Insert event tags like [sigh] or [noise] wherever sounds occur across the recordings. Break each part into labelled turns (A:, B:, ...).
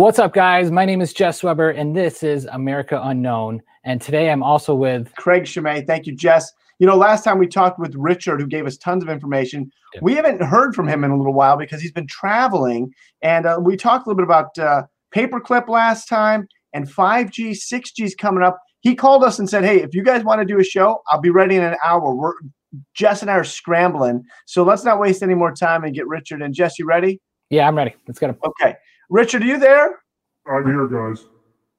A: What's up, guys? My name is Jess Weber, and this is America Unknown. And today I'm also with
B: Craig Shimei. Thank you, Jess. You know, last time we talked with Richard, who gave us tons of information.
A: Yeah.
B: We haven't heard from him in a little while because he's been traveling. And uh, we talked a little bit about uh, paperclip last time and 5G, 6G is coming up. He called us and said, Hey, if you guys want to do a show, I'll be ready in an hour. We're Jess and I are scrambling. So let's not waste any more time and get Richard. And Jess, you ready?
A: Yeah, I'm ready. Let's him.
B: Okay. Richard, are you there?
C: I'm here, guys.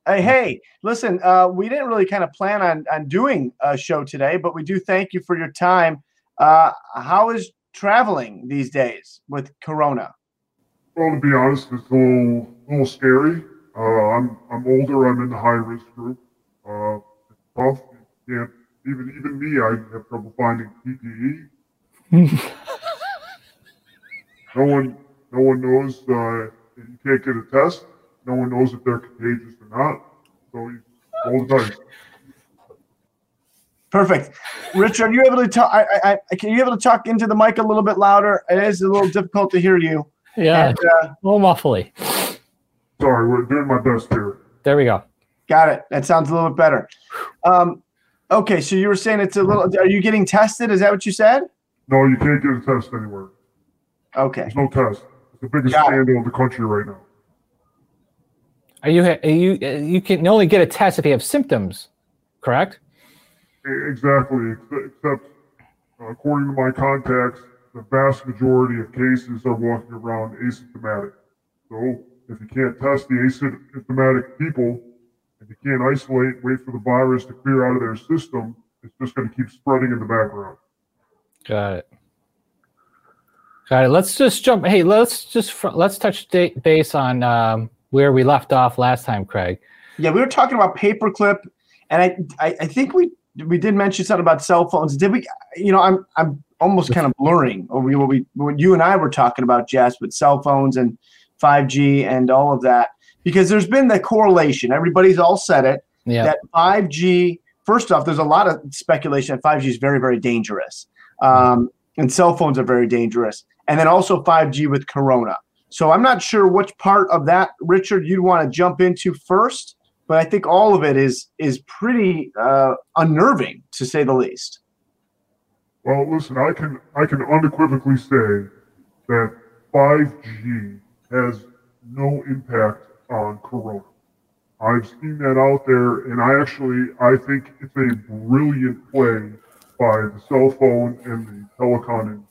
B: Hey, hey, listen, uh, we didn't really kind of plan on, on doing a show today, but we do thank you for your time. Uh, how is traveling these days with Corona?
C: Well, to be honest, it's a little, little scary. Uh, I'm I'm older. I'm in the high risk group. Uh, it's tough. You can't even even me. I have trouble finding PPE. [laughs] no one no one knows uh, that you can't get a test. No one knows if they're contagious or not. So you roll the dice.
B: Perfect. Richard, are you able to talk? I, I, I, can you able to talk into the mic a little bit louder? It is a little difficult to hear you.
A: Yeah,
B: And, uh,
A: a little muffly.
C: Sorry, we're doing my best here.
A: There we go.
B: got it. That sounds a little bit better. Um, okay, so you were saying it's a little. Are you getting tested? Is that what you said?
C: No, you can't get a test anywhere.
B: Okay.
C: There's no test. It's the biggest
B: Got it.
C: scandal in the country right now.
A: Are you are you uh, you can only get a test if you have symptoms, correct?
C: Exactly, except uh, according to my contacts, the vast majority of cases are walking around asymptomatic. So if you can't test the asymptomatic people, if you can't isolate, wait for the virus to clear out of their system, it's just going to keep spreading in the background.
A: Got it. Got it. Let's just jump. Hey, let's just fr- let's touch da- base on um, where we left off last time, Craig.
B: Yeah, we were talking about paperclip, and I, I, I think we we did mention something about cell phones. Did we? You know, I'm I'm almost kind of blurring over what we what you and I were talking about, Jess, with cell phones and 5G and all of that, because there's been the correlation. Everybody's all said it
A: Yeah.
B: that 5G. First off, there's a lot of speculation that 5G is very very dangerous, um, and cell phones are very dangerous, and then also 5G with Corona. So I'm not sure which part of that, Richard, you'd want to jump into first but I think all of it is is pretty uh, unnerving to say the least.
C: Well, listen, I can I can unequivocally say that 5G has no impact on Corona. I've seen that out there, and I actually I think it's a brilliant play by the cell phone and the telecom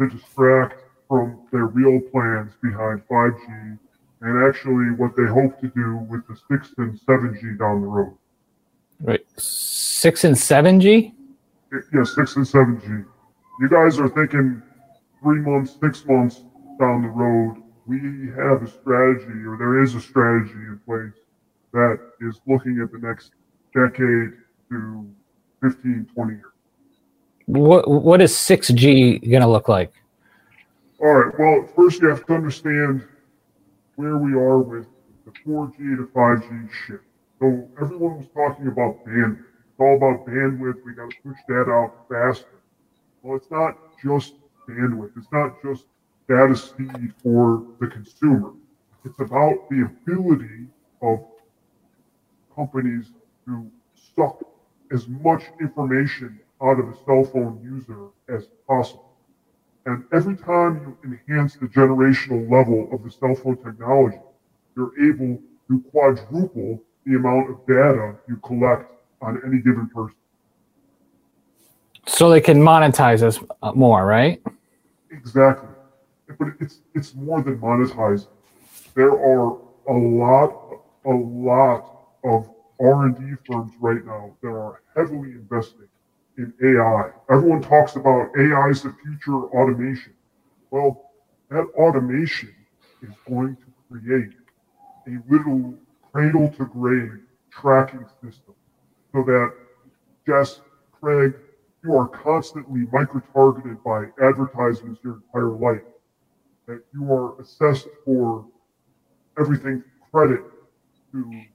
C: to distract from their real plans behind 5G and actually what they hope to do with the 6 and 7G down the road.
A: Right. Six and seven G.
C: Yeah, six and seven G. You guys are thinking three months, six months down the road. We have a strategy, or there is a strategy in place that is looking at the next decade to 15, 20 years.
A: What what is six G gonna look like?
C: All right. Well, first you have to understand where we are with the 4G to 5G shift. So everyone was talking about bandwidth. It's all about bandwidth. We got to push that out faster. Well, it's not just bandwidth. It's not just data speed for the consumer. It's about the ability of companies to suck as much information out of a cell phone user as possible. And every time you enhance the generational level of the cell phone technology, you're able to quadruple the amount of data you collect on any given person.
A: So they can monetize us uh, more, right?
C: Exactly. But it's it's more than monetizing. There are a lot a lot of R&D firms right now that are heavily investing in AI. Everyone talks about AI is the future automation. Well, that automation is going to create a little cradle to grave tracking system so that Jess, Craig, you are constantly micro targeted by advertisements your entire life. That you are assessed for everything credit to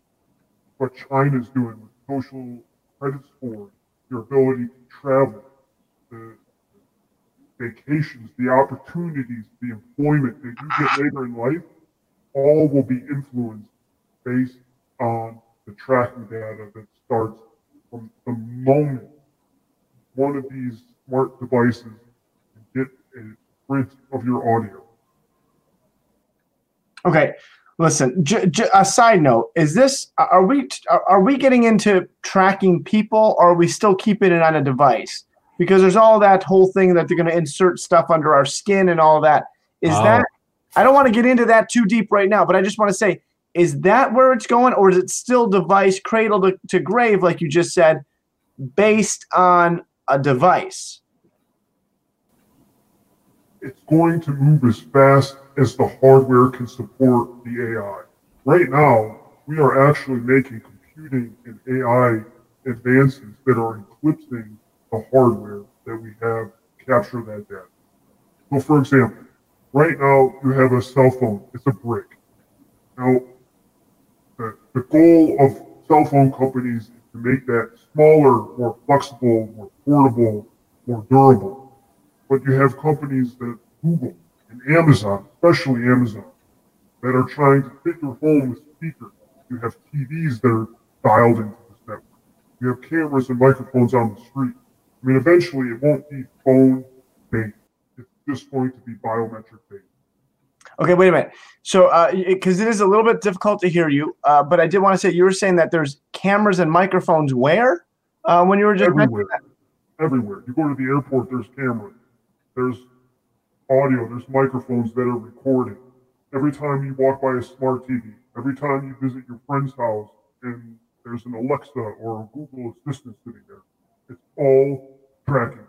C: what China's doing with social credit scoring, your ability to travel, the vacations, the opportunities, the employment that you get later in life. all will be influenced based on the tracking data that starts from the moment one of these smart devices get a print of your audio.
B: Okay, listen. J- j- a side note: Is this are we are we getting into tracking people, or are we still keeping it on a device? Because there's all that whole thing that they're going to insert stuff under our skin and all that. Is
A: Oh.
B: that? I don't want to get into that too deep right now, but I just want to say: Is that where it's going, or is it still device cradle to, to grave, like you just said, based on a device?
C: it's going to move as fast as the hardware can support the AI. Right now, we are actually making computing and AI advances that are eclipsing the hardware that we have capture that data. So, for example, right now you have a cell phone, it's a brick. Now, the, the goal of cell phone companies is to make that smaller, more flexible, more portable, more durable but you have companies that Google and Amazon, especially Amazon, that are trying to fit your home with speakers. You have TVs that are dialed into this network. You have cameras and microphones on the street. I mean, eventually it won't be phone based. It's just going to be biometric based.
B: Okay, wait a minute. So, because it is a little bit difficult to hear you, uh, but I did want to say you were saying that there's cameras and microphones where uh, when you were just
C: Everywhere. Everywhere. You go to the airport, there's cameras. There's audio, there's microphones that are recording. Every time you walk by a smart TV, every time you visit your friend's house and there's an Alexa or Google Assistant sitting there, it's all tracking.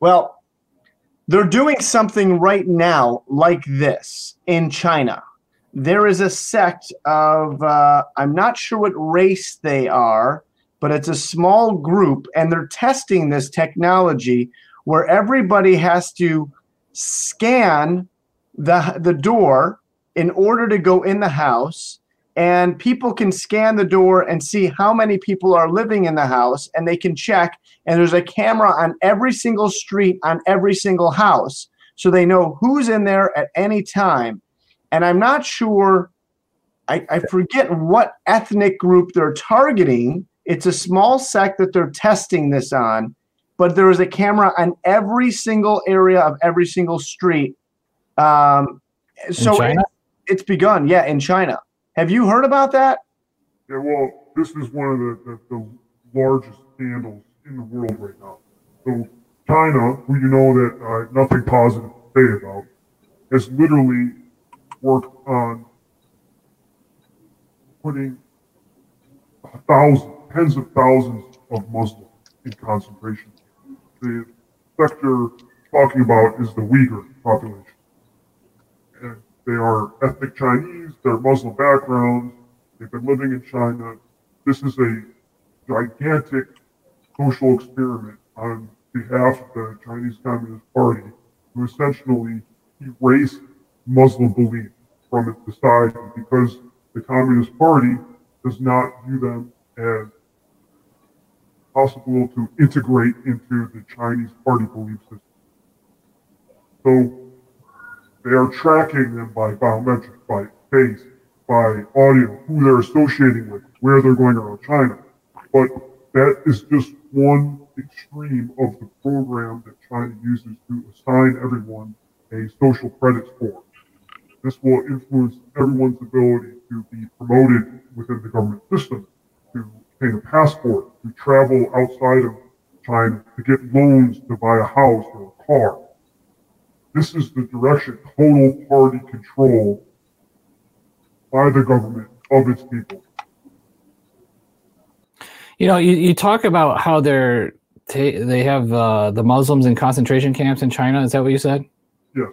B: Well, they're doing something right now like this in China. There is a sect of, uh, I'm not sure what race they are, but it's a small group, and they're testing this technology where everybody has to scan the, the door in order to go in the house. And people can scan the door and see how many people are living in the house and they can check and there's a camera on every single street on every single house so they know who's in there at any time. And i'm not sure I, I forget what ethnic group they're targeting. It's a small sect that they're testing this on but there was a camera on every single area of every single street um, so
A: China?
B: it- it's begun yeah in china have you heard about that
C: Yeah, well, this is one of the, the, the largest scandals in the world right now. So China, who you know that uh, nothing positive to say about, has literally worked on putting thousands, tens of thousands of Muslims in concentration. The sector talking about is the Uyghur population. And they are ethnic Chinese, they're Muslim background, they've been living in China. This is a gigantic social experiment on behalf of the Chinese Communist Party to essentially erase Muslim belief from its society because the Communist Party does not view them as possible to integrate into the Chinese party belief system. So they are tracking them by biometrics, by face, by audio, who they're associating with, where they're going around China. But that is just one extreme of the program that China uses to assign everyone a social credit score. This will influence everyone's ability to be promoted within the government system, to obtain a passport, to travel outside of China, to get loans to buy a house or a car. This is the direction, total party control by the government of its people.
A: You know, you, you talk about how they're ta they have uh, the Muslims in concentration camps in China. Is that what you said?
C: Yes.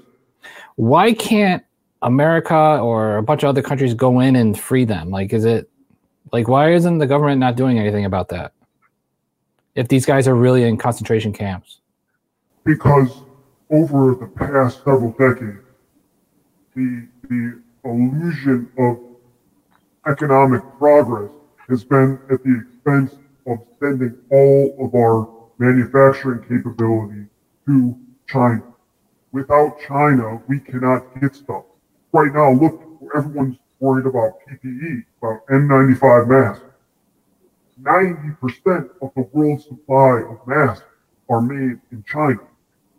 A: Why can't America or a bunch of other countries go in and free them? Like, is it like why isn't the government not doing anything about that? If these guys are really in concentration camps,
C: because over the past several decades, the the illusion of economic progress has been at the expense of sending all of our manufacturing capability to China. Without China, we cannot get stuff. right now, look, everyone's worried about PPE, about N95 masks. 90% of the world's supply of masks are made in China.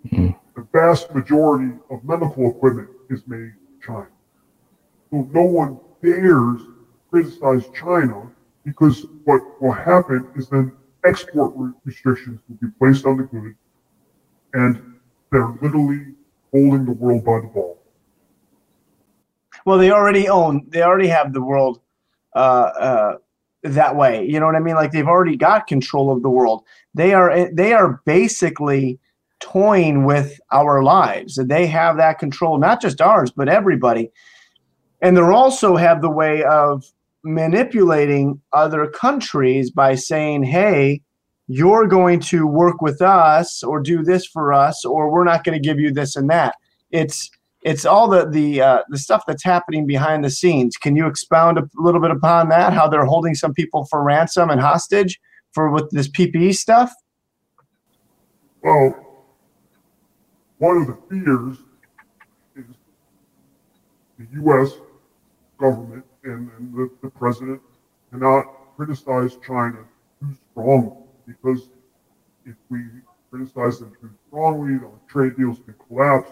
A: Mhm.
C: The vast majority of medical equipment is made in China. So no one dares criticize China because what will happen is then export restrictions will be placed on the goods and they're literally holding the world by the ball.
B: Well, they already own. They already have the world uh, uh, that way. You know what I mean? Like they've already got control of the world. They are. They are basically toying with our lives. They have that control, not just ours, but everybody. And they also have the way of manipulating other countries by saying, "Hey, you're going to work with us or do this for us, or we're not going to give you this and that." It's it's all the the uh, the stuff that's happening behind the scenes. Can you expound a little bit upon that? How they're holding some people for ransom and hostage for with this PPE stuff?
C: Well, one of the fears is the U.S. government and, and the, the president cannot criticize China too strongly because if we criticize them too strongly, the trade deals can collapse.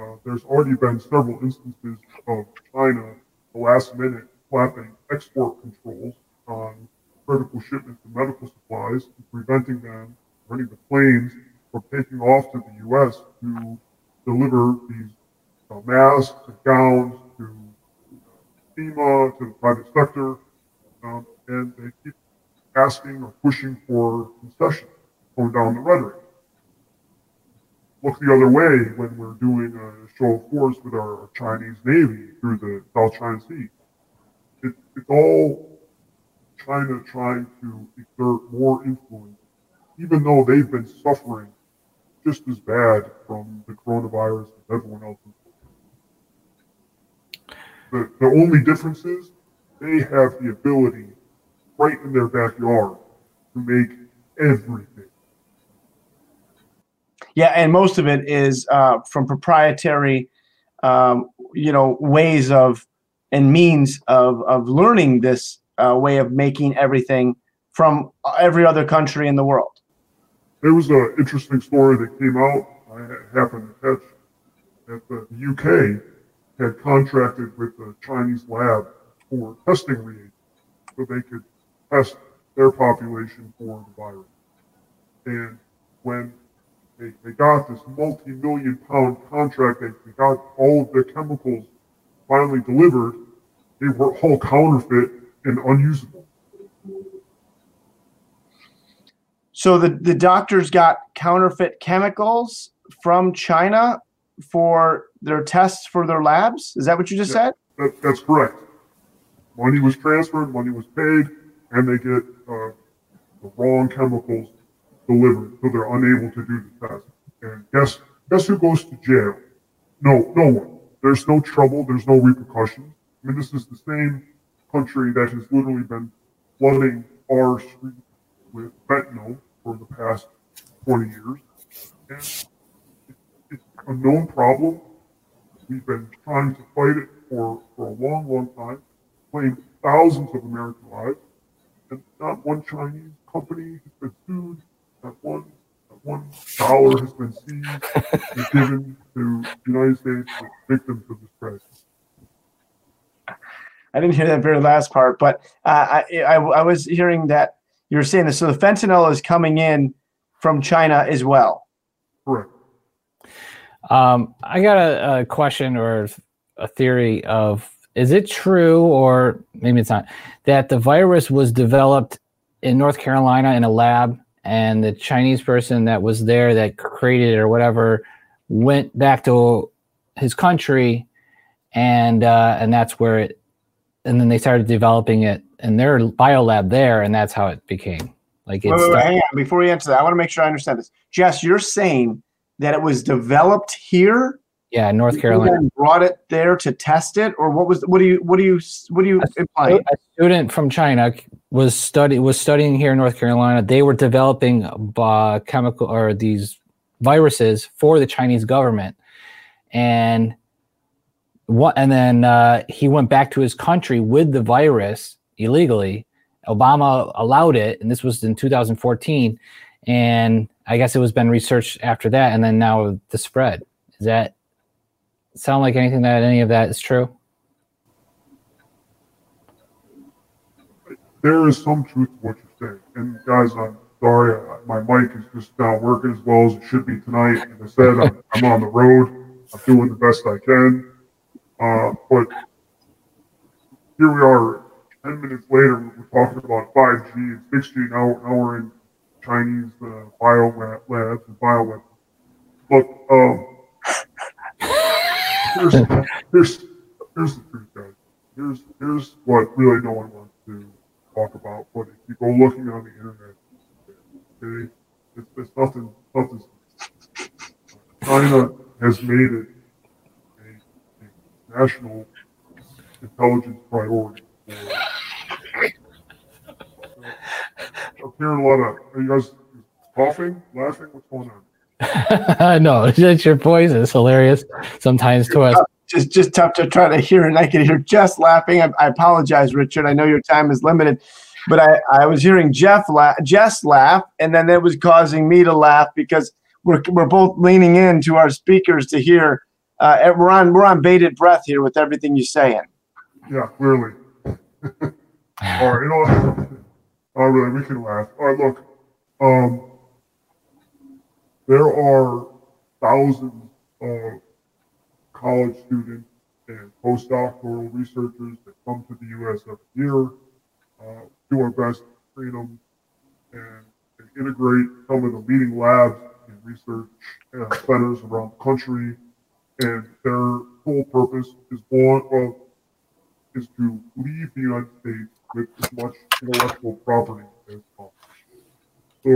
C: Uh, there's already been several instances of China, the last minute, slapping export controls on critical shipments of medical supplies preventing them, preventing the planes from taking off to the U.S. to deliver these uh, masks and gowns to FEMA, to the private sector, um, and they keep asking or pushing for concessions, going down the rhetoric. Look the other way when we're doing a show of force with our Chinese Navy through the South China Sea. It, it's all China trying to exert more influence, even though they've been suffering just as bad from the coronavirus as everyone else. The, the only difference is they have the ability right in their backyard to make everything.
B: Yeah, and most of it is uh, from proprietary, um, you know, ways of and means of of learning this uh, way of making everything from every other country in the world.
C: There was an interesting story that came out. I ha- happened to catch that the UK had contracted with the Chinese lab for testing reagents so they could test their population for the virus. And when they, they got this multi-million pound contract, they, they got all of the chemicals finally delivered, they were all counterfeit and unusable.
B: So the, the doctors got counterfeit chemicals from China for their tests for their labs. Is that what you just
C: Yeah.
B: said?
C: That, that's correct. Money was transferred, money was paid, and they get uh, the wrong chemicals delivered, so they're unable to do the test. And guess guess who goes to jail? No, no one. There's no trouble. There's no repercussions. I mean, this is the same country that has literally been flooding our streets with fentanyl for the past 20 years. And it's, a known problem. We've been trying to fight it for, for a long, long time, claimed thousands of American lives, and not one Chinese company has been sued, not one, not one dollar has been seized and [laughs] given to the United States victims of this crisis.
B: I didn't hear that very last part, but uh, I, I I was hearing that you were saying this. So the fentanyl is coming in from China as well.
C: Correct.
A: Um, I got a, a question or a theory of is it true or maybe it's not that the virus was developed in North Carolina in a lab and the Chinese person that was there that created it or whatever went back to his country and uh, and that's where it and then they started developing it in their biolab there and that's how it became like it's
B: wait, wait, hang on. Before you answer that, I want to make sure I understand this. Jess, you're saying that it was developed here,
A: yeah North Carolina
B: brought it there to test it, or what was? What do you? What do you? What do you imply?
A: a student from China was study was studying here in North Carolina. They were developing uh, chemical or these viruses for the Chinese government, and what, and then uh, he went back to his country with the virus illegally. Obama allowed it, and this was in 2014. And I guess it was been researched after that, and then now the spread. Does that sound like anything that any of that is true?
C: There is some truth to what you're saying. And guys, I'm sorry, my mic is just not working as well as it should be tonight. As I said, I'm, I'm on the road. I'm doing the best I can. Uh, but here we are, 10 minutes later, we're talking about 5G and 6G. Now, now we're in Chinese uh, bio lab- labs and bio labs. Look, um, here's, here's, here's the truth, guys. Here's, here's what really no one wants to talk about. But if you go looking on the internet, okay, it's, it's nothing, nothing. China has made it a, a national intelligence priority. I'm hearing a lot of. Are you guys coughing, laughing? What's going on? [laughs]
A: no, [laughs] it's just your voice is hilarious sometimes to us.
B: Just just tough to try to hear, and I could hear Jess laughing. I, I apologize, Richard. I know your time is limited, but I, I was hearing Jeff laugh, Jess laugh, and then that was causing me to laugh because we're we're both leaning in to our speakers to hear. Uh, we're on we're on bated breath here with everything you're saying.
C: Yeah, clearly. [laughs] All right, you know, oh, really, we can laugh. All right, look, um, there are thousands of college students and postdoctoral researchers that come to the U.S. every year, uh, do our best to train them and, and integrate some of the leading labs and research uh, centers around the country. And their whole purpose is one of is to leave the United States with as much intellectual property as possible. So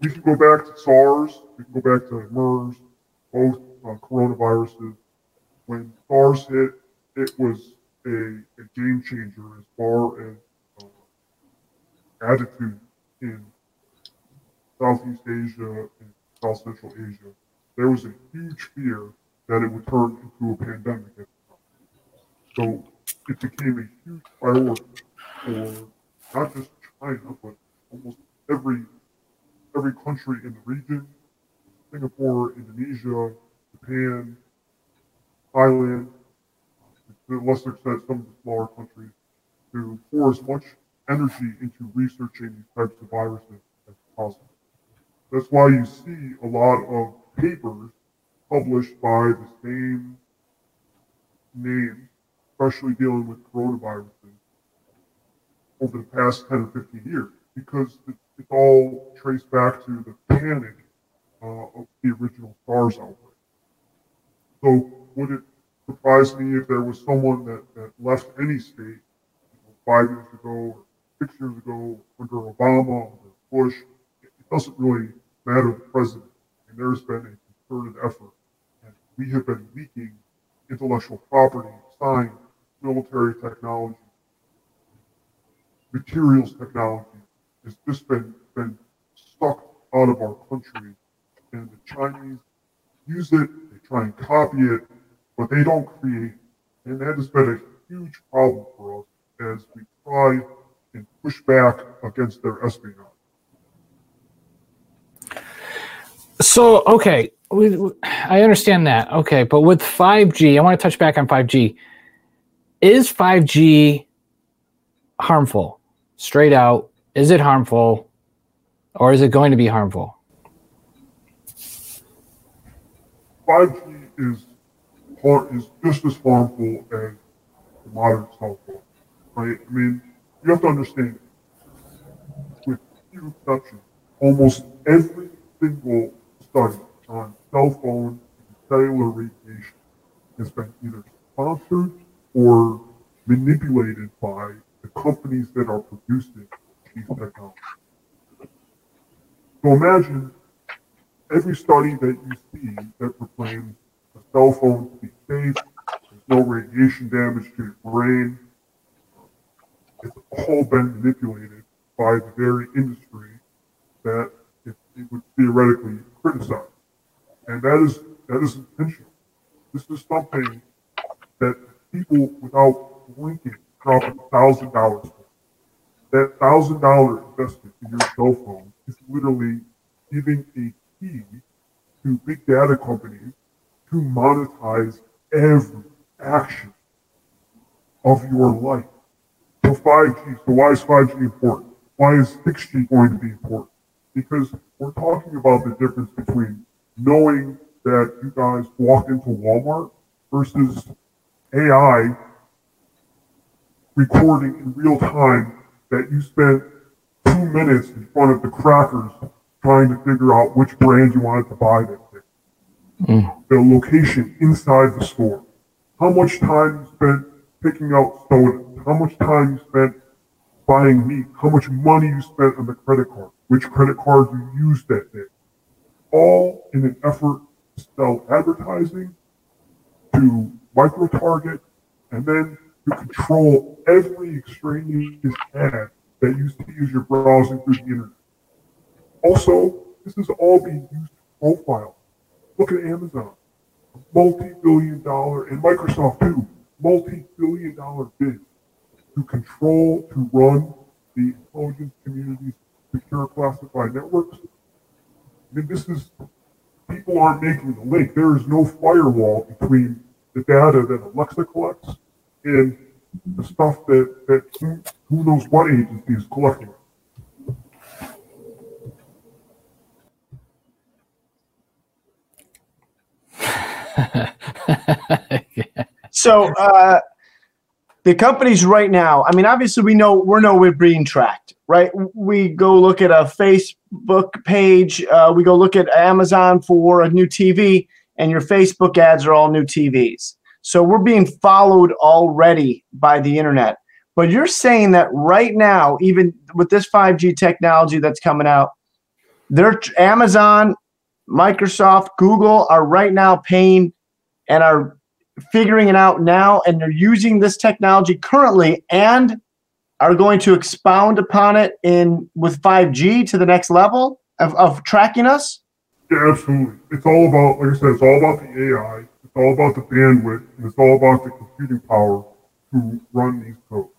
C: we can go back to SARS, we can go back to MERS, both uh, coronaviruses. When SARS hit, it was a, a game changer as far as uh, attitude in Southeast Asia and South Central Asia. There was a huge fear that it would turn into a pandemic. So it became a huge priority for not just China, but almost every every country in the region, Singapore, Indonesia, Japan, Thailand, to a lesser extent some of the smaller countries, to pour as much energy into researching these types of viruses as possible. That's why you see a lot of papers published by the same names especially dealing with coronaviruses over the past 10 or 15 years, because it's all traced back to the panic uh, of the original SARS outbreak. So would it surprise me if there was someone that, that left any state you know, five years ago or six years ago under Obama, under Bush? It doesn't really matter the president. And there's been a concerted effort. And we have been leaking intellectual property, science, military technology, materials technology It's just been, been sucked out of our country. And the Chinese use it, try and copy it, but they don't create. And that has been a huge problem for us as we try and push back against their espionage.
A: So, okay, I understand that. Okay, but with 5G, I want to touch back on 5G. Is 5G harmful? Straight out, is it harmful or is it going to be harmful?
C: 5G is is just as harmful as modern cell phone, right? I mean, you have to understand, with few exceptions, almost every single study on cell phone and cellular radiation has been either sponsored or manipulated by the companies that are producing these technologies. So imagine every study that you see that proclaims a cell phone to be safe, there's no radiation damage to your brain, it's all been manipulated by the very industry that it, it would theoretically criticize. And that is that is intentional. This is something that people without blinking drop a thousand dollars. That thousand dollar investment in your cell phone is literally giving a key to big data companies to monetize every action of your life. So 5G, so why is 5G important? Why is 6G going to be important? Because we're talking about the difference between knowing that you guys walked into Walmart versus AI recording in real time that you spent two minutes in front of the crackers trying to figure out which brand you wanted to buy that day. Mm. The location inside the store. How much time you spent picking out soda. How much time you spent buying meat. How much money you spent on the credit card. Which credit card you used that day. All in an effort to sell advertising, to micro target, and then to control every extraneous ad that you see as you're browsing through the internet. Also, this is all being used to profile. Look at Amazon, multi-billion dollar, and Microsoft too, multi-billion dollar bid to control, to run the intelligence community's secure classified networks. I mean, this is, people aren't making the link. There is no firewall between the data that Alexa collects and the stuff that, that who, who knows what agency is collecting.
B: So uh, the companies right now, I mean, obviously we know we're know we're being tracked, right? We go look at a Facebook page, uh, we go look at Amazon for a new TV, and your Facebook ads are all new TVs. So we're being followed already by the internet. But you're saying that right now, even with this 5G technology that's coming out, they're Amazon, Microsoft, Google are right now paying and are figuring it out now, and they're using this technology currently and are going to expound upon it in with 5G to the next level of, of tracking us?
C: Yeah, absolutely. It's all about, like I said, it's all about the AI, it's all about the bandwidth, and it's all about the computing power to run these codes.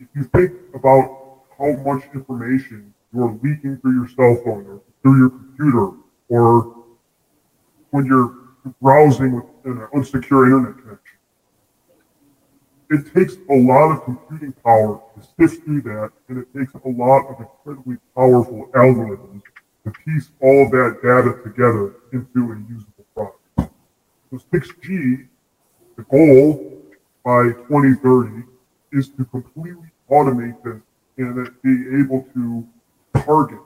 C: If you think about how much information you're leaking through your cell phone or through your computer, or when you're browsing with an unsecure internet connection. It takes a lot of computing power to sift through that, and it takes a lot of incredibly powerful algorithms to piece all that data together into a usable product. So 6G, the goal by 2030 is to completely automate this and be able to target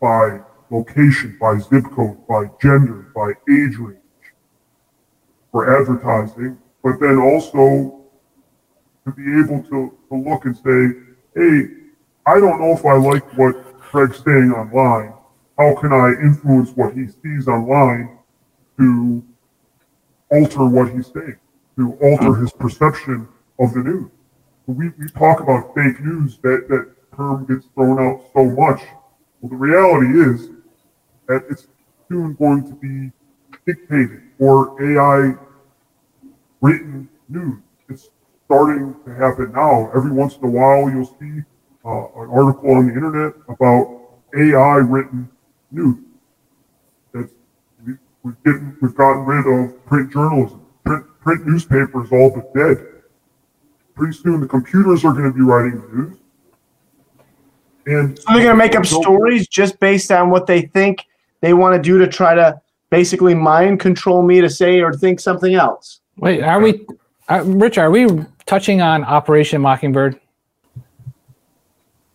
C: by location, by zip code, by gender, by age range, for advertising, but then also to be able to, to look and say, hey, I don't know if I like what Craig's saying online. How can I influence what he sees online to alter what he's saying, to alter his perception of the news? We, we talk about fake news, that, that term gets thrown out so much. Well, the reality is that it's soon going to be dictated or AI written news. It's starting to happen now. Every once in a while, you'll see uh, an article on the internet about AI written news. That's we, we've, getting, we've gotten rid of print journalism. Print, print newspapers all but dead. Pretty soon, the computers are going to be writing news.
B: And so they're going to make up stories just based on what they think they want to do to try to basically mind control me to say or think something else.
A: Wait, are we, uh, Rich? Are we touching on Operation Mockingbird?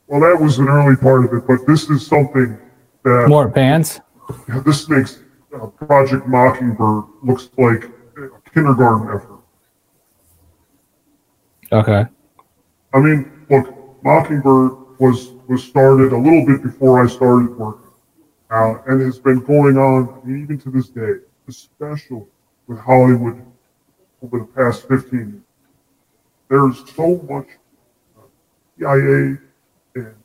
C: Well, that was an early part of it, but this is something that
A: more bands.
C: Yeah, this makes uh, Project Mockingbird looks like a kindergarten effort.
A: Okay.
C: I mean, look, Mockingbird was was started a little bit before I started working, uh, and has been going on even to this day, especially with Hollywood over the past 15 years. There's so much uh, CIA and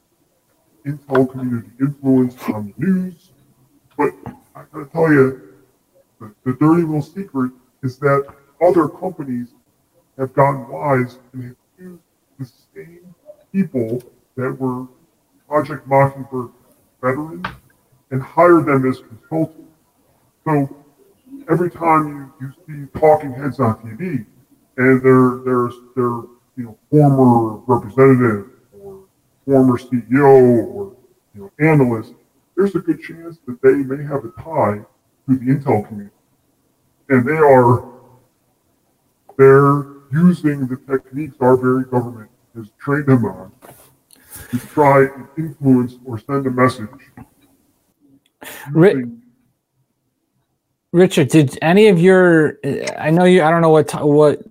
C: intel community influence on the news, but I gotta tell you, the, the dirty little secret is that other companies have gotten wise and have used the same people that were Project Mockingbird veterans and hire them as consultants. So every time you, you see talking heads on TV and they're, they're, they're you know, former representative or former CEO or you know, analyst, there's a good chance that they may have a tie to the intel community. And they are they're using the techniques our very government has trained them on to try and influence or send a message.
A: Rick, Richard, did any of your I know you I don't know what what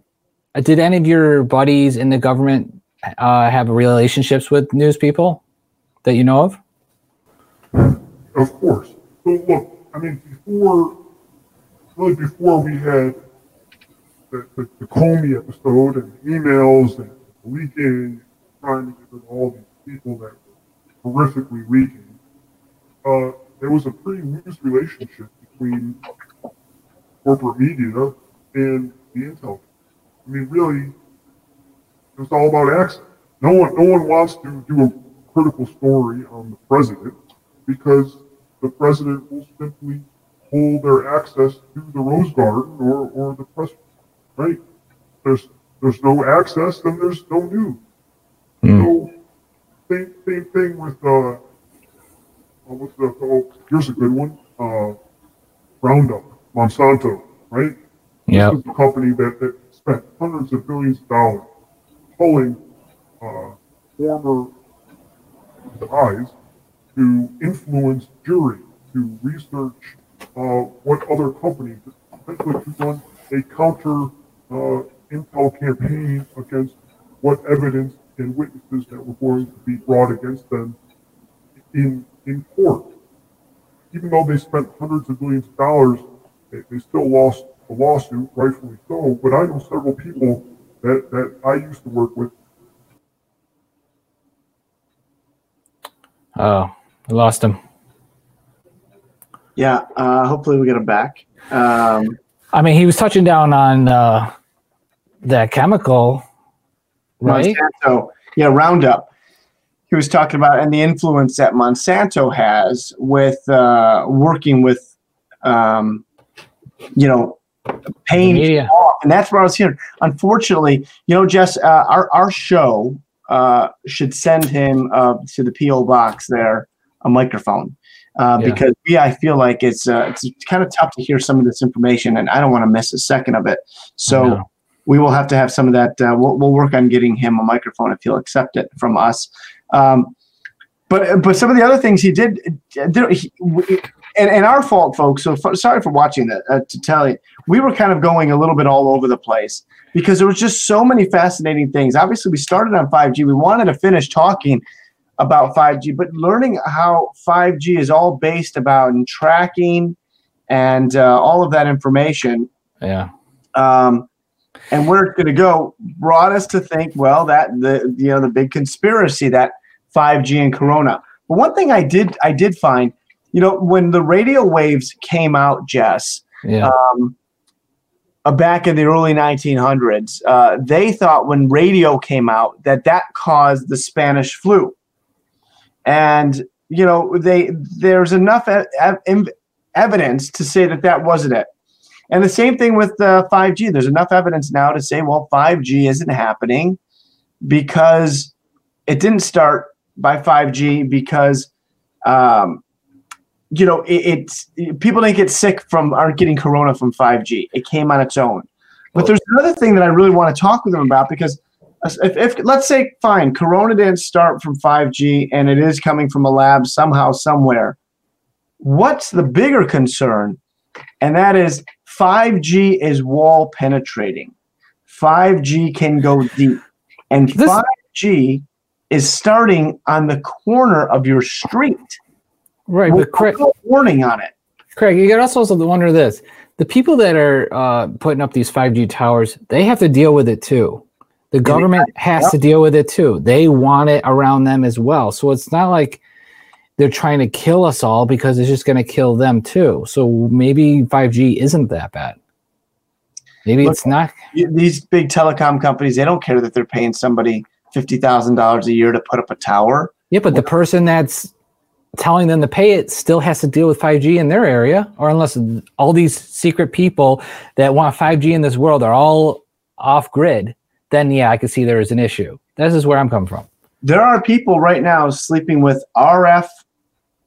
A: did any of your buddies in the government uh, have relationships with news people that you know of?
C: Of course. So look, I mean, before really before we had the, the, the Comey episode and emails and leaking, trying to get rid of all these people that were horrifically leaking, uh, there was a pretty loose relationship between corporate media and the intel. I mean, really, it was all about access. No one, no one wants to do a critical story on the president because the president will simply hold their access to the Rose Garden or, or the press, right? There's there's no access, then there's no news. Mm. So same same thing with uh, what's the oh, here's a good one, uh, Roundup, Monsanto, right?
A: Yeah.
C: This is the company that, that spent hundreds of billions of dollars pulling uh, former spies to influence jury, to research uh, what other companies, essentially to run a counter uh, intel campaign against what evidence and witnesses that were going to be brought against them in in court. Even though they spent hundreds of millions of dollars, they, they still lost the lawsuit, rightfully so. But I know several people that, that I used to work with.
A: Oh, I lost him.
B: Yeah, uh, hopefully we get him back. Um,
A: I mean, he was touching down on uh, that chemical, right?
B: Monsanto, yeah, Roundup. He was talking about and the influence that Monsanto has with uh, working with, um, you know, pain, and that's what I was hearing. Unfortunately, you know, Jess, uh, our our show uh, should send him uh, to the PO box there a microphone uh, yeah. because we I feel like it's uh, it's kind of tough to hear some of this information, and I don't want to miss a second of it. So we will have to have some of that. Uh, we'll, we'll work on getting him a microphone if he'll accept it from us. Um, but but some of the other things he did, he, and, and our fault, folks. So for, sorry for watching that. Uh, to tell you, we were kind of going a little bit all over the place because there was just so many fascinating things. Obviously, we started on 5G. We wanted to finish talking about 5G, but learning how 5G is all based about and tracking and uh, all of that information.
A: Yeah.
B: Um, and where it's going to go brought us to think, well, that the you know the big conspiracy that 5G and Corona. But one thing I did I did find, you know, when the radio waves came out, Jess,
A: yeah. Um,
B: uh, back in the early 1900s, uh, they thought when radio came out that that caused the Spanish flu and you know they there's enough e- evidence to say that that wasn't it and the same thing with uh, 5g there's enough evidence now to say well 5g isn't happening because it didn't start by 5g because um, you know it, people didn't get sick from aren't getting corona from 5g it came on its own. But there's another thing that i really want to talk with them about because if, if let's say fine corona didn't start from 5g and it is coming from a lab somehow somewhere. What's the bigger concern? And that is 5g is wall penetrating. 5g can go deep. And this, 5g is starting on the corner of your street
A: right but craig
B: warning on it.
A: Craig you got also wonder this. The people that are uh, putting up these 5g towers they have to deal with it too. The government has to deal with it too. They want it around them as well. So it's not like they're trying to kill us all because it's just going to kill them too. So maybe 5G isn't that bad. Maybe
B: Look-
A: it's not.
B: These big telecom companies, they don't care that they're paying somebody fifty thousand dollars a year to put up a tower.
A: Yeah, but the person that's telling them to pay it still has to deal with 5G in their area, or unless all these secret people that want 5G in this world are all off grid, then yeah, I could see there is an issue. This is where I'm coming from.
B: There are people right now sleeping with RF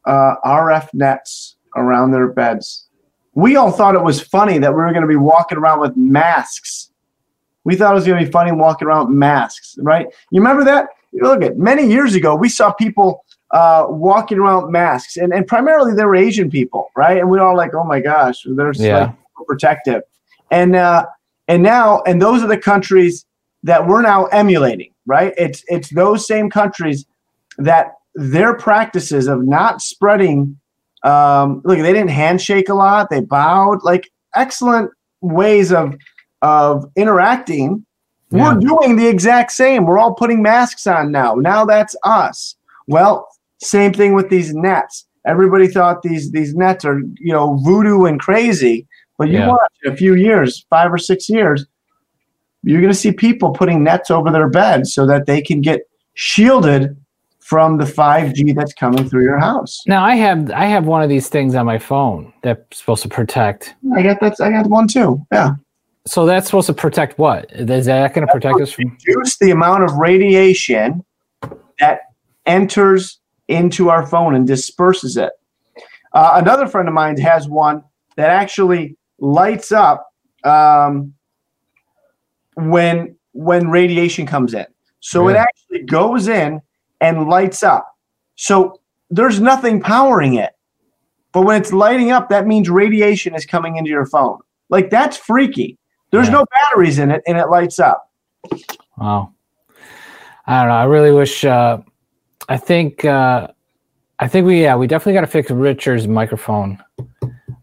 B: uh, RF nets around their beds. We all thought it was funny that we were going to be walking around with masks. We thought it was going to be funny walking around with masks, right? You remember that? Look at many years ago, we saw people uh, walking around with masks, and, and primarily they were Asian people, right? And we were all like, "Oh my gosh, they're so,
A: Yeah.
B: like, so protective." And uh, and now, and those are the countries that we're now emulating, right? It's it's those same countries that their practices of not spreading. Um, look, they didn't handshake a lot; they bowed. Like excellent ways of of interacting.
A: Yeah.
B: We're doing the exact same. We're all putting masks on now. Now that's us. Well, same thing with these nets. Everybody thought these these nets are you know voodoo and crazy, but you
A: Yeah.
B: watch in a few years, five or six years, you're going to see people putting nets over their beds so that they can get shielded from the 5G that's coming through your house.
A: Now I have I have one of these things on my phone that's supposed to protect.
B: I got that. I got one too. Yeah,
A: So that's supposed to protect what? Is that going to protect us from?
B: reduce the amount of radiation that enters into our phone and disperses it. Uh, another friend of mine has one that actually lights up um, when when radiation comes in. So it actually goes in and lights up. So there's nothing powering it. But when it's lighting up, that means radiation is coming into your phone. Like that's freaky. There's
A: Yeah.
B: no batteries in it and it lights up.
A: Wow. I don't know. I really wish. Uh, I think. Uh, I think we. Yeah, we definitely got to fix Richard's microphone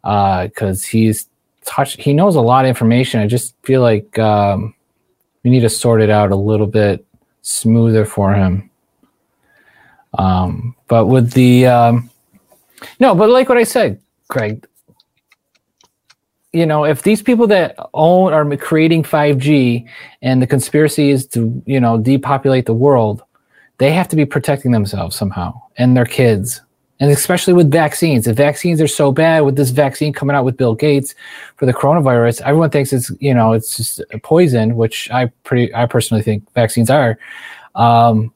A: because he's touch. He knows a lot of information. I just feel like um, we need to sort it out a little bit smoother for him. Um, but with the um, no, but like what I said, Craig. You know, if these people that own are creating 5G and the conspiracy is to you know depopulate the world they have to be protecting themselves somehow and their kids and especially with vaccines If vaccines are so bad with this vaccine coming out with bill gates for the coronavirus everyone thinks it's you know it's just a poison which i pretty i personally think vaccines are um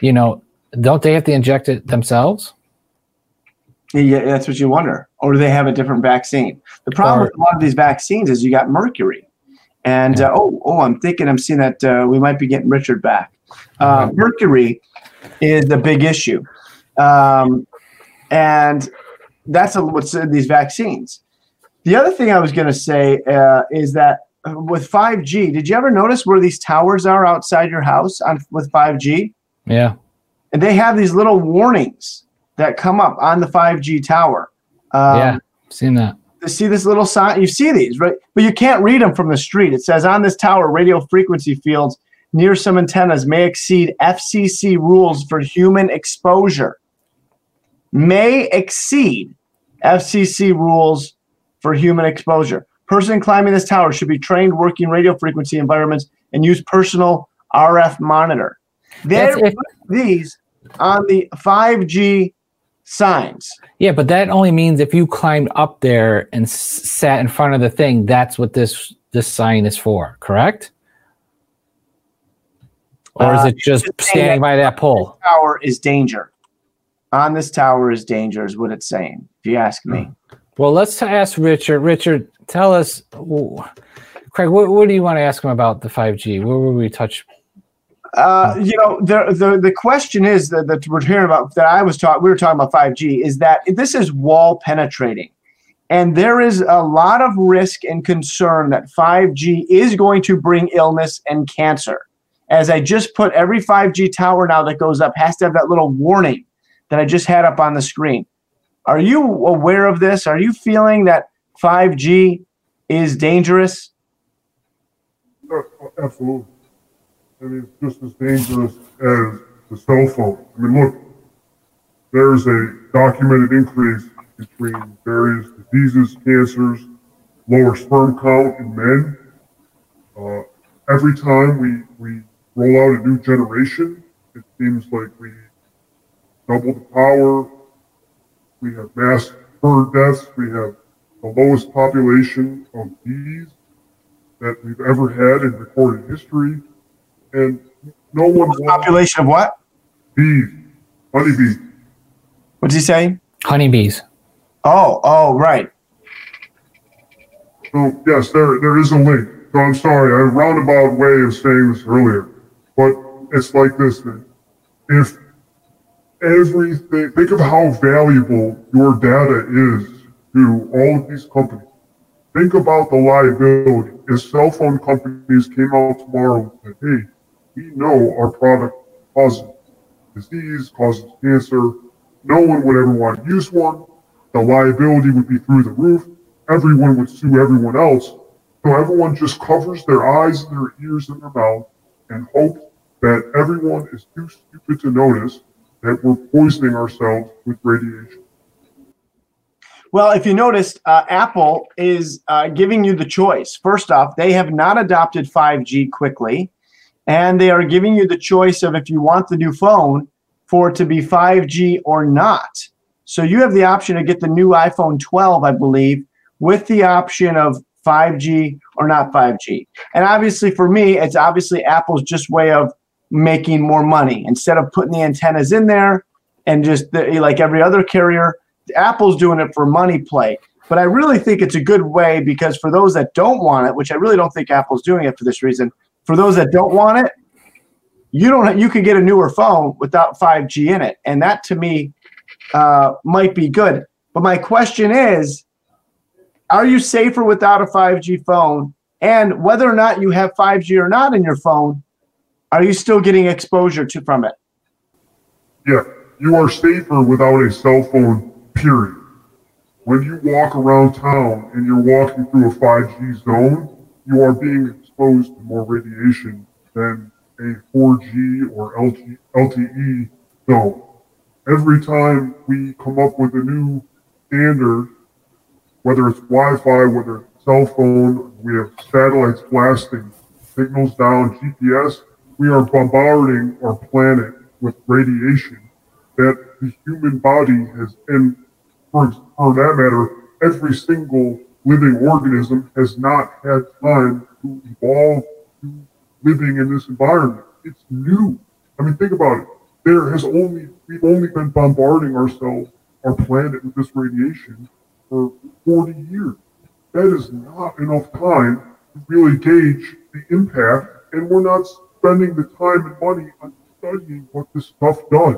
A: you know don't they have to inject it themselves
B: Yeah, that's what you wonder. Or do they have a different vaccine? The problem
A: Or-
B: with a lot of these vaccines is you got mercury. And uh, oh, oh, I'm thinking I'm seeing that uh, we might be getting Richard back. Uh,
A: Mhm.
B: mercury is a big issue, um, and that's a, what's in these vaccines. The other thing I was going to say uh, is that with 5G, did you ever notice where these towers are outside your house on with 5G?
A: yeah
B: and they have these little warnings that come up on the 5G tower. Um,
A: yeah seen that
B: You see this little sign? You see these, right? But you can't read them from the street. It says on this tower, radio frequency fields near some antennas may exceed FCC rules for human exposure. May exceed FCC rules for human exposure. Person climbing this tower should be trained working radio frequency environments and use personal RF monitor. They
A: if-
B: these on the 5G signs.
A: Yeah, but that only means if you climbed up there and s- sat in front of the thing, that's what this this sign is for, correct? Or is
B: Uh,
A: it just
B: it's saying
A: standing
B: that-
A: by that pole?
B: tower is danger. On this tower is danger, is what it's saying, if you ask me.
A: Well, let's ask Richard. Richard, tell us, ooh, Craig, what, what do you want to ask him about the 5G? Where will we touch?
B: Uh, you know, the, the the question is that, that we're hearing about that I was talking, we were talking about 5G, is that this is wall penetrating. And there is a lot of risk and concern that 5G is going to bring illness and cancer. As I just put, every 5G tower now that goes up has to have that little warning that I just had up on the screen. Are you aware of this? Are you feeling that 5G is dangerous?
C: Absolutely. I mean, it's just as dangerous as the cell phone. I mean, look, there's a documented increase between various diseases, cancers, lower sperm count in men. Uh, every time we, we roll out a new generation, it seems like we double the power. We have mass bird deaths. We have the lowest population of bees that we've ever had in recorded history. And no one wants
B: Population of what?
C: bees, honeybees.
B: What's he saying?
A: Honeybees.
B: Oh, oh, right.
C: So yes, there there is a link. So I'm sorry, I had a roundabout way of saying this earlier, but it's like this: that if everything, think of how valuable your data is to all of these companies. Think about the liability. If cell phone companies came out tomorrow and said, "Hey, we know our product causes disease, causes cancer," no one would ever want to use one. The liability would be through the roof everyone would sue everyone else. So everyone just covers their eyes and their ears and their mouth and hopes that everyone is too stupid to notice that we're poisoning ourselves with radiation.
B: Well, if you noticed, uh, Apple is uh, giving you the choice. First off, they have not adopted 5G quickly, and they are giving you the choice of if you want the new phone for it to be 5G or not. So you have the option to get the new iPhone 12, I believe, with the option of 5G or not 5G. And obviously, for me, it's obviously Apple's just way of making more money instead of putting the antennas in there and just the, like every other carrier. Apple's doing it for money play. But I really think it's a good way because for those that don't want it, which I really don't think Apple's doing it for this reason, for those that don't want it, you don't you could get a newer phone without 5G in it, and that to me uh, might be good. But my question is, are you safer without a 5G phone? And whether or not you have 5G or not in your phone, are you still getting exposure to from it?
C: Yeah, you are safer without a cell phone, period. When you walk around town and you're walking through a 5G zone, you are being exposed to more radiation than a 4G or LTE zone. Every time we come up with a new standard, whether it's Wi-Fi, whether it's cell phone, we have satellites blasting signals down, GPS, we are bombarding our planet with radiation that the human body has, and for, for that matter, every single living organism has not had time to evolve to living in this environment. It's new. I mean, think about it. There has only, we've only been bombarding ourselves, our planet with this radiation for 40 years. That is not enough time to really gauge the impact, and we're not spending the time and money on studying what this stuff does.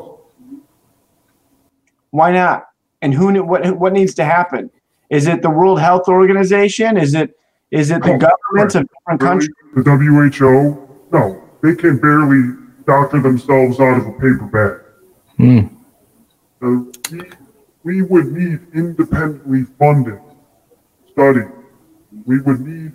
B: Why not? And who what what needs to happen? Is it the World Health Organization? Is it is it the
C: Oh,
B: governments of different
C: Really,
B: countries?
C: The WHO, no, they can barely doctor themselves out of a paper bag.
A: Hmm.
C: So we, we would need independently funded study. We would need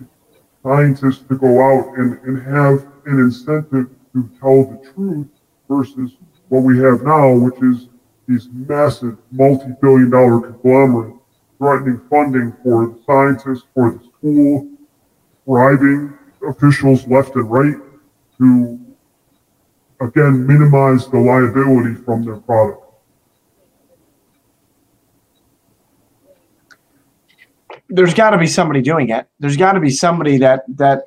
C: scientists to go out and, and have an incentive to tell the truth versus what we have now, which is these massive multi-billion dollar conglomerates threatening funding for the scientists, for the school, bribing officials left and right to, again, minimize the liability from their product.
B: There's got to be somebody doing it. There's got to be somebody that that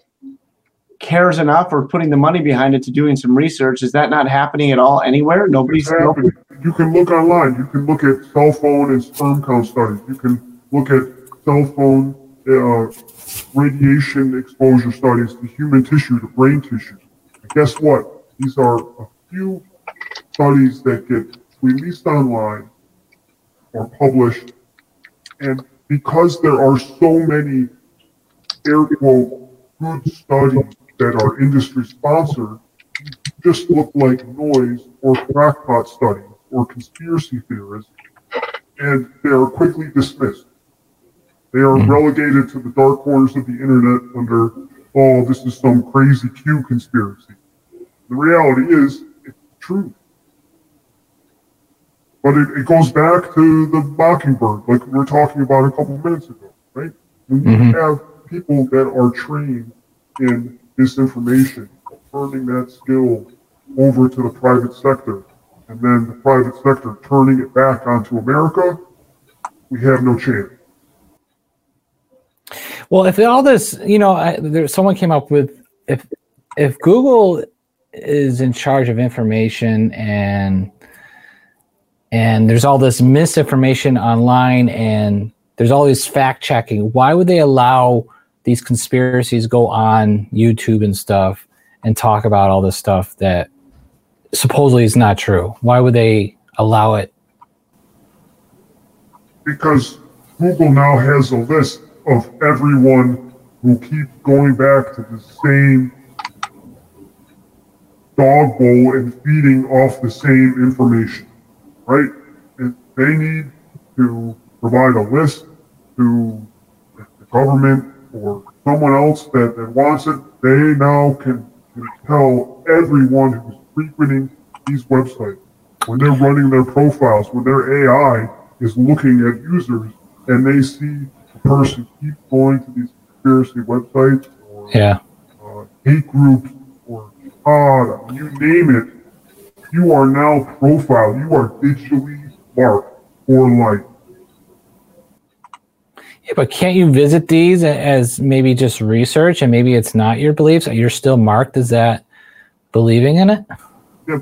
B: cares enough or putting the money behind it to doing some research. Is that not happening at all anywhere? Nobody's.
C: Happening. You can look online. You can look at cell phone and sperm count studies. You can look at cell phone uh, radiation exposure studies to human tissue, to brain tissue. And guess what? These are a few studies that get released online or published. And because there are so many air quote good studies that are industry sponsored, just look like noise or crackpot studies or conspiracy theorists, and they are quickly dismissed. They are
A: Mhm.
C: relegated to the dark corners of the internet under, oh, this is some crazy Q conspiracy. The reality is, it's true. But it, it goes back to the mockingbird, like we were talking about a couple of minutes ago, right? When you
A: Mhm.
C: have people that are trained in disinformation, turning that skill over to the private sector, and then the private sector turning it back onto America, we have no chance.
A: Well, if all this, you know, I, there, someone came up with if if Google is in charge of information and and there's all this misinformation online and there's all this fact checking, why would they allow these conspiracies go on YouTube and stuff and talk about all this stuff that supposedly is not true? Why would they allow it?
C: because Google now has a list of everyone who keeps going back to the same dog bowl and feeding off the same information, right? And they need to provide a list to the government or someone else that, that wants it. They now can, can tell everyone who's frequenting these websites when they're running their profiles, when their AI is looking at users and they see a person keep going to these conspiracy websites or
A: Yeah.
C: uh, hate groups or jihad, you name it, you are now profiled. You are digitally marked for life.
A: Yeah, but can't you visit these as maybe just research and maybe it's not your beliefs? You're still marked as that believing in it?
C: Yeah,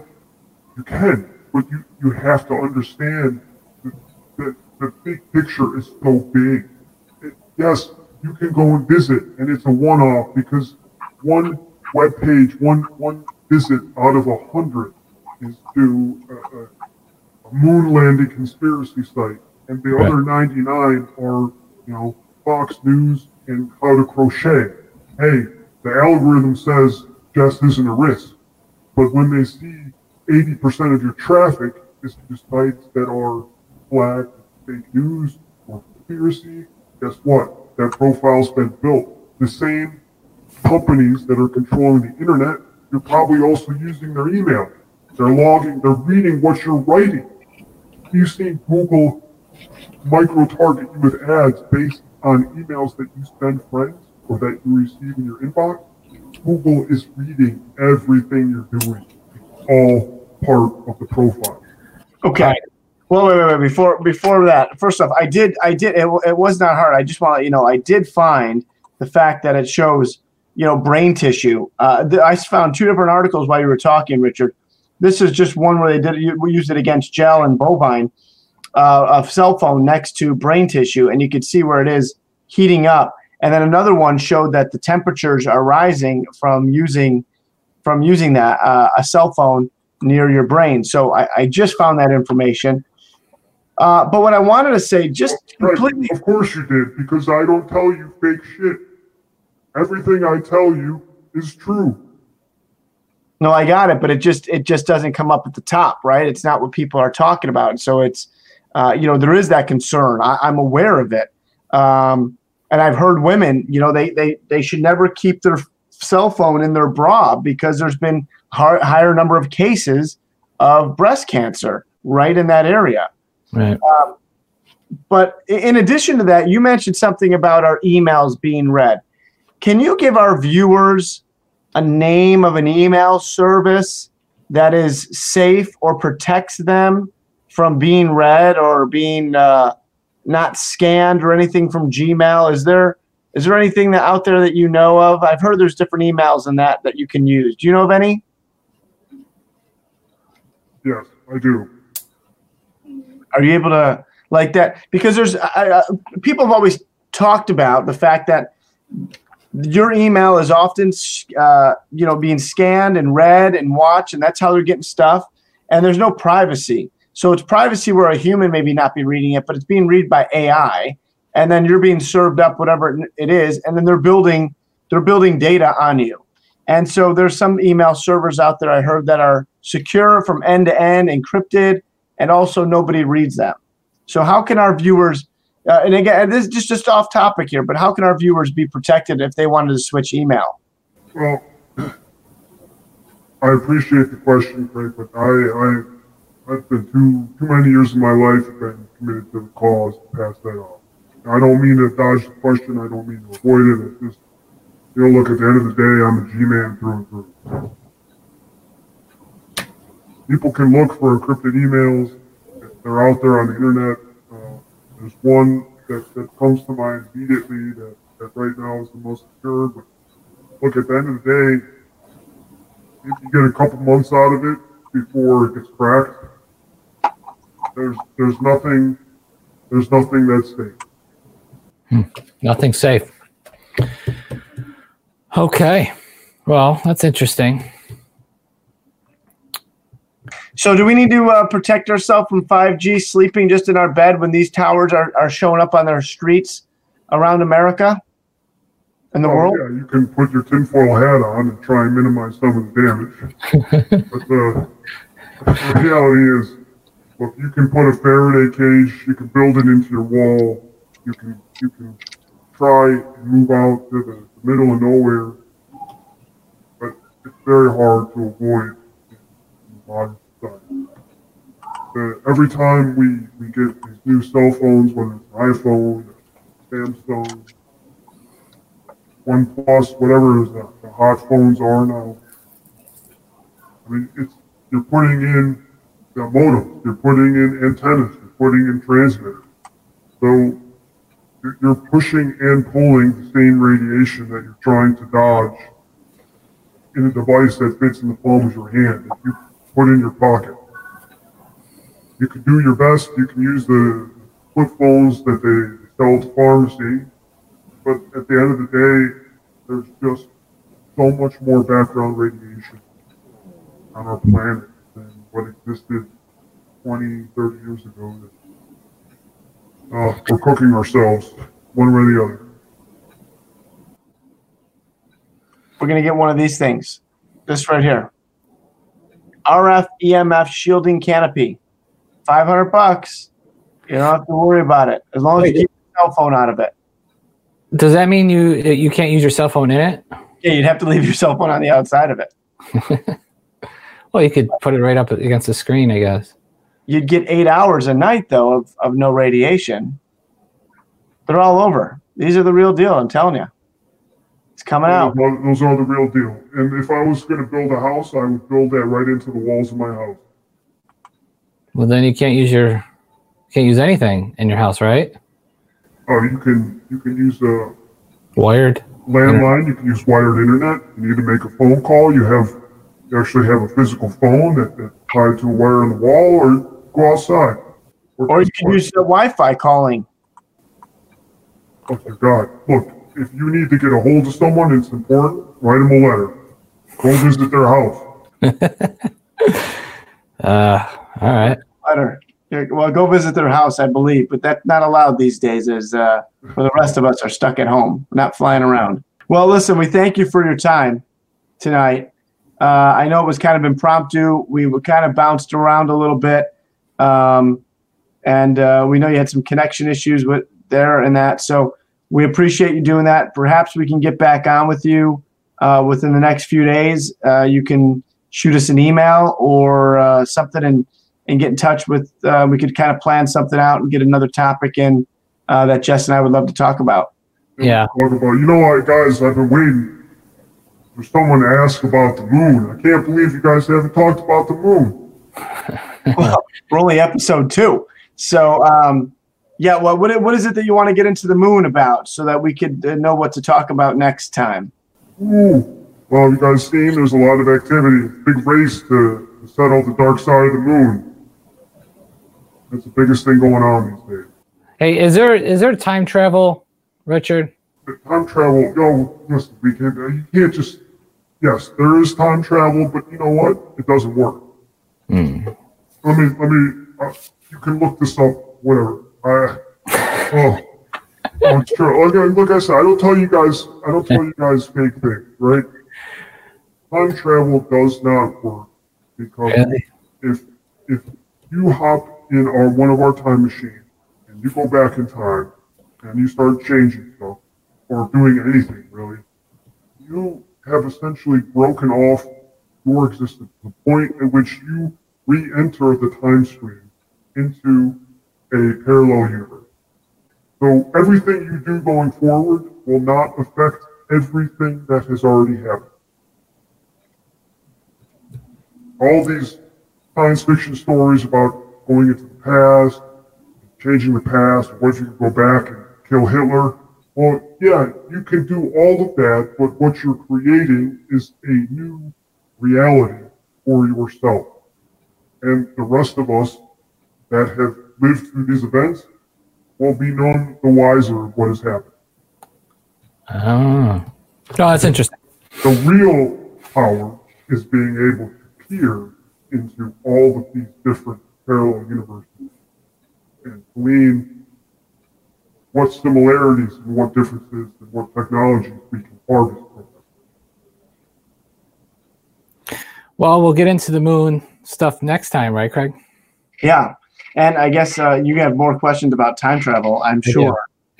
C: you can, but you, you have to understand that the, the big picture is so big. It- yes, you can go and visit, and it's a one-off because one web page, one one visit out of a hundred is to a, a, a moon landing conspiracy site, and the
A: Right.
C: other 99 are you know Fox News and how to crochet. Hey, the algorithm says just isn't a risk. But when they see 80% of your traffic is to sites that are flagged fake news or conspiracy, guess what? That profile's been built. The same companies that are controlling the internet, you're probably also using their email. They're logging, they're reading what you're writing. You've seen Google micro target you with ads based on emails that you send friends or that you receive in your inbox. Google is reading everything you're doing. All part of the profile.
B: Okay.
A: Right.
B: Well, wait, wait, wait. Before before that, first off, I did, I did. It, it was not hard. I just want to let you know, I did find the fact that it shows, you know, brain tissue. Uh, th- I found two different articles while you were talking, Richard. This is just one where they did. We used it against gel and bovine, uh, a cell phone next to brain tissue, and you could see where it is heating up. And then another one showed that the temperatures are rising from using from using that uh, a cell phone near your brain. So I, I just found that information. Uh, but what I wanted to say, just
C: Right,
B: completely,
C: of course you did, because I don't tell you fake shit. Everything I tell you is true.
B: no, I got it, but it just it just doesn't come up at the top, right? It's not what people are talking about. So it's, uh, you know, there is that concern. I, I'm aware of it, um, and I've heard women, you know, they they they should never keep their cell phone in their bra because there's been har- higher number of cases of breast cancer right in that area.
A: Right.
B: But in addition to that, you mentioned something about our emails being read. Can you give our viewers a name of an email service that is safe or protects them from being read or being uh, not scanned or anything from Gmail? Is there is there anything that out there that you know of? I've heard there's different emails in that that you can use. Do you know of any?
C: Yes, I do.
B: Are you able to like that? Because there's I, people have always talked about the fact that your email is often uh, you know being scanned and read and watched, and that's how they're getting stuff. And there's no privacy, so it's privacy where a human maybe not be reading it, but it's being read by AI, and then you're being served up whatever it is, and then they're building they're building data on you. And so there's some email servers out there I heard that are secure from end to end, encrypted, and also nobody reads them. So how can our viewers? Uh, and again, this is just just off topic here, but how can our viewers be protected if they wanted to switch email?
C: Well, [clears throat] I appreciate the question, Craig, but I, I, I've been too too many years of my life been committed to the cause to pass that off. I don't mean to dodge the question. I don't mean to avoid it. It's just, you know, look, at the end of the day, I'm a G-man through and through. People can look for encrypted emails. They're out there on the internet. Uh, there's one that, that comes to mind immediately that, that right now is the most secure. But look, at the end of the day, if you get a couple months out of it before it gets cracked, there's there's nothing there's nothing that's safe.
A: Nothing safe. Okay. Well, that's interesting.
B: So, do we need to uh, protect ourselves from 5G sleeping just in our bed when these towers are, are showing up on our streets around America and the
C: Oh,
B: world?
C: yeah, you can put your tinfoil hat on and try and minimize some of the damage. [laughs] but the, the reality is, look, you can put a Faraday cage, you can build it into your wall, you can you can try and move out to the, the middle of nowhere, but it's very hard to avoid modern society. Every time we, we get these new cell phones, whether it's an iPhone, Samsung, OnePlus, whatever the, the hot phones are now. I mean, it's you're putting in the modem, you're putting in antennas, you're putting in transmitters. So you're, pushing and pulling the same radiation that you're trying to dodge in a device that fits in the palm of your hand that you put in your pocket. You can do your best. You can use the flip phones that they sell at pharmacy but at the end of the day, there's just so much more background radiation on our planet what existed 20, 30 years ago. That, uh, we're cooking ourselves one way or the other.
B: We're going to get one of these things. This right here. RF EMF shielding canopy. 500 bucks. You don't have to worry about it as long as you keep your cell phone out of it.
A: Does that mean you you can't use your cell phone in it?
B: Yeah, you'd have to leave your cell phone on the outside of it. [laughs]
A: Well, you could put it right up against the screen, I guess.
B: You'd get eight hours a night, though, of, of no radiation. They're all over. These are the real deal, I'm telling you. It's coming out.
C: Those are- those are the real deal. And if I was going to build a house, I would build that right into the walls of my house.
A: Well, then you can't use your can't use anything in your house, right?
C: Oh, you can you can use a
A: Wired.
C: landline. You can use wired internet. You need to make a phone call. You have you actually have a physical phone that, that's tied to a wire on the wall, or go outside.
B: Or you can use the Wi Fi calling.
C: Oh my God! Look, if you need to get a hold of someone, it's important. Write them a letter. Go visit their house. [laughs]
A: Uh, all right.
B: Letter. Well, go visit their house, I believe, but that's not allowed these days as uh, for the rest of us are stuck at home, not flying around. Well, listen, we thank you for your time tonight. Uh, I know it was kind of impromptu. We were kind of bounced around a little bit. Um, and uh, we know you had some connection issues with there and that. So we appreciate you doing that. Perhaps we can get back on with you uh, within the next few days. Uh, you can shoot us an email or uh, something and, and get in touch with, uh, we could kind of plan something out and get another topic in uh, that Jess and I would love to talk about.
A: Yeah.
C: You know what, guys? I've been waiting for someone to ask about the moon. I can't believe you guys haven't talked about the moon.
B: well, we're only episode two. So, um, yeah, well, what, what is it that you want to get into the moon about so that we could uh, know what to talk about next time?
C: Ooh. Well, you guys seen there's a lot of activity, big race to, to settle the dark side of the moon. That's the biggest thing going on these days.
A: Hey, is there is there time travel, Richard?
C: But time travel, yo, listen, we can't, you can't just, yes, there is time travel, but you know what? It doesn't work.
A: Hmm.
C: Let me, let me, uh, you can look this up, whatever. I, oh, oh, it's true. Like, like I said, I don't tell you guys, I don't tell you guys fake things, right? Time travel does not work because
A: Really?
C: if if you hop in our one of our time machines and you go back in time and you start changing stuff or doing anything really, you have essentially broken off your existence, the point at which you re-enter the time stream into a parallel universe. So everything you do going forward will not affect everything that has already happened. All these science fiction stories about going into the past, changing the past, what if you could go back and kill Hitler? Well, yeah, you can do all of that, but what you're creating is a new reality for yourself. And the rest of us that have lived through these events will be none the wiser of what has happened.
A: Oh, oh that's interesting.
C: The real power is being able to peer into all of these different parallel universes and glean what similarities and what differences and what technologies we can harvest from
A: them. Well, we'll get into the moon stuff next time, right, Craig?
B: Yeah. And I guess uh, you have more questions about time travel, I'm sure. [laughs]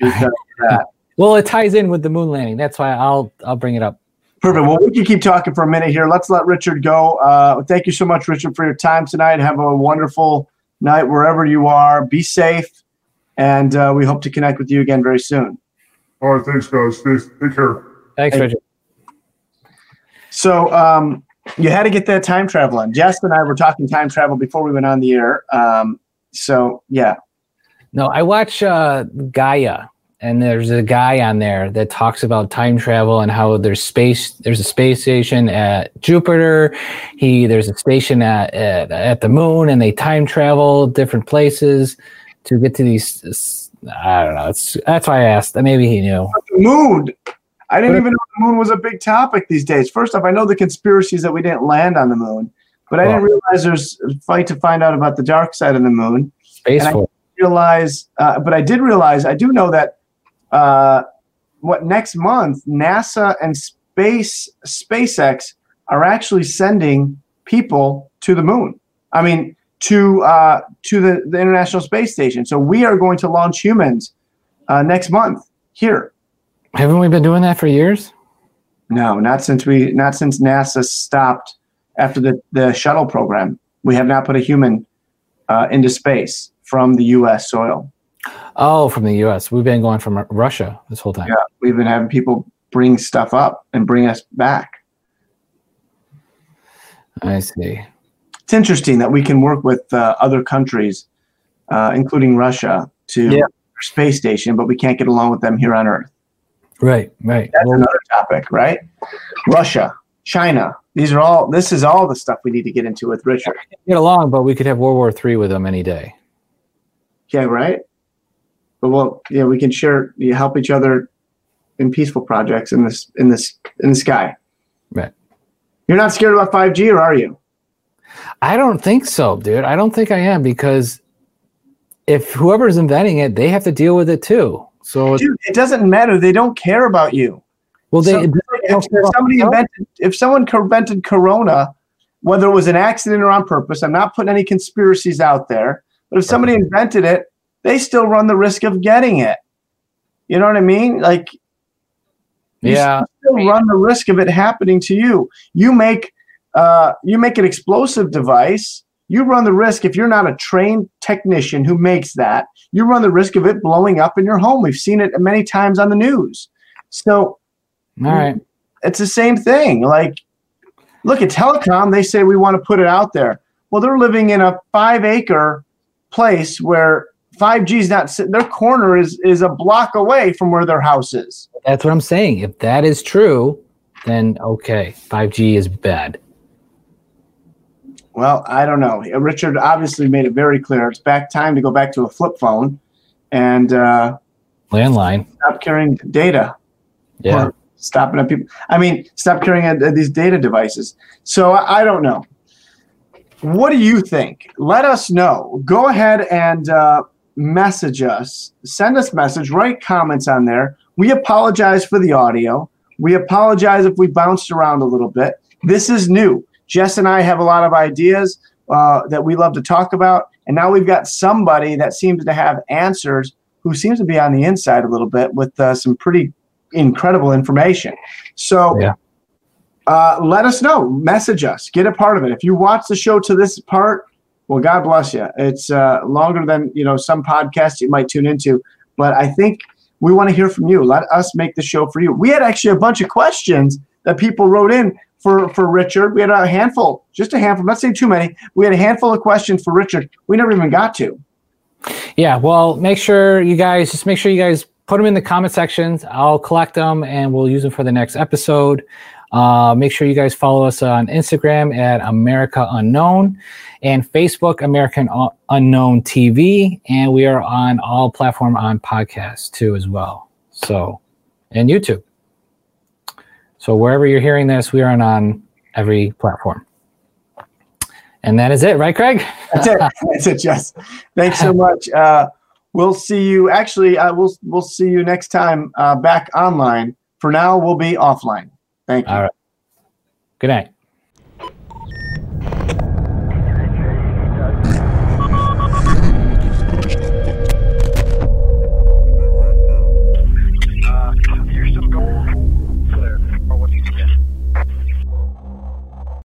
A: well, it ties in with the moon landing. That's why I'll I'll bring it up.
B: Perfect. Well, we can keep talking for a minute here. Let's let Richard go. Uh, thank you so much, Richard, for your time tonight. Have a wonderful night wherever you are. Be safe, and uh, we hope to connect with you again very soon.
C: All right. Thanks, guys. Stay, take care.
A: Thanks, Richard.
B: So um, you had to get that time travel on. Jess and I were talking time travel before we went on the air. Um, so yeah.
A: No, I watch uh, Gaia and there's a guy on there that talks about time travel and how there's space there's a space station at jupiter he there's a station at, at, at the moon and they time travel different places to get to these i don't know it's that's why i asked. Maybe he knew.
B: The moon i didn't even know the moon was a big topic these days. First off i know the conspiracies that we didn't land on the moon but i didn't realize there's a fight to find out about the dark side of the moon.
A: Space and I
B: realize uh, but i did realize i do know that uh, what next month NASA and space SpaceX are actually sending people to the moon. I mean, to uh, to the, the International Space Station. So we are going to launch humans uh, next month here.
A: Haven't we been doing that for years?
B: No, not since we not since NASA stopped after the the shuttle program. We have not put a human uh, into space from the U.S. soil.
A: Oh, from the U.S. We've been going from Russia this whole time.
B: Yeah, we've been having people bring stuff up and bring us back.
A: I see.
B: It's interesting that we can work with uh, other countries, uh, including Russia, to yeah. space station, but we can't get along with them here on Earth.
A: Right, right.
B: That's well, another topic, right? Russia, China. These are all. This is all the stuff we need to get into with Richard.
A: Get along, but we could have World War Three with them any day.
B: Yeah, right but well, yeah, we can share, you help each other in peaceful projects in this in this in the sky.
A: Right.
B: You're not scared about 5G, or are you?
A: I don't think so, dude. I don't think I am because if whoever's inventing it, they have to deal with it too. So
B: dude, it doesn't matter. They don't care about you.
A: Well, they, so,
B: if, if somebody invented, if someone invented Corona, whether it was an accident or on purpose, I'm not putting any conspiracies out there. But if somebody invented it they still run the risk of getting it. You know what I mean? Like,
A: yeah,
B: still run the risk of it happening to you. You make uh, you make an explosive device. You run the risk if you're not a trained technician who makes that. You run the risk of it blowing up in your home. We've seen it many times on the news. So,
A: all right,
B: it's the same thing. Like, look at telecom. They say we want to put it out there. Well, they're living in a five acre place where 5G is not sitting, their corner is is a block away from where their house is.
A: That's what I'm saying. If that is true, then okay, 5G is bad.
B: Well, I don't know. Richard obviously made it very clear. It's back time to go back to a flip phone and uh,
A: landline.
B: Stop carrying data.
A: Yeah.
B: Stopping at people. I mean, stop carrying at, at these data devices. So I, I, don't know. What do you think? Let us know. Go ahead and uh, message us, send us message, write comments on there. We apologize for the audio. We apologize if we bounced around a little bit. This is new. Jess and I have a lot of ideas uh, that we love to talk about, and now we've got somebody that seems to have answers who seems to be on the inside a little bit with uh, some pretty incredible information. So, yeah. uh, let us know. Message us. Get a part of it. If you watch the show to this part, well, God bless you. It's uh, longer than you know some podcasts you might tune into, but I think we want to hear from you. Let us make the show for you. We had actually a bunch of questions that people wrote in for, for Richard. We had a handful, just a handful, not saying too many. We had a handful of questions for Richard. We never even got to.
A: Yeah, well, make sure you guys just make sure you guys put them in the comment sections. I'll collect them and we'll use them for the next episode. Uh, make sure you guys follow us on Instagram at America Unknown and Facebook American Unknown TV, and we are on all platform on podcasts too as well. So, and YouTube. So wherever you're hearing this, we are on, every platform. And that is it, right, Craig?
B: That's it. [laughs] That's it, Jess. Thanks so much. Uh, we'll see you. Actually, uh, we'll we'll see you next time uh, back online. For now, we'll be offline. Thank you.
A: All right. Good night.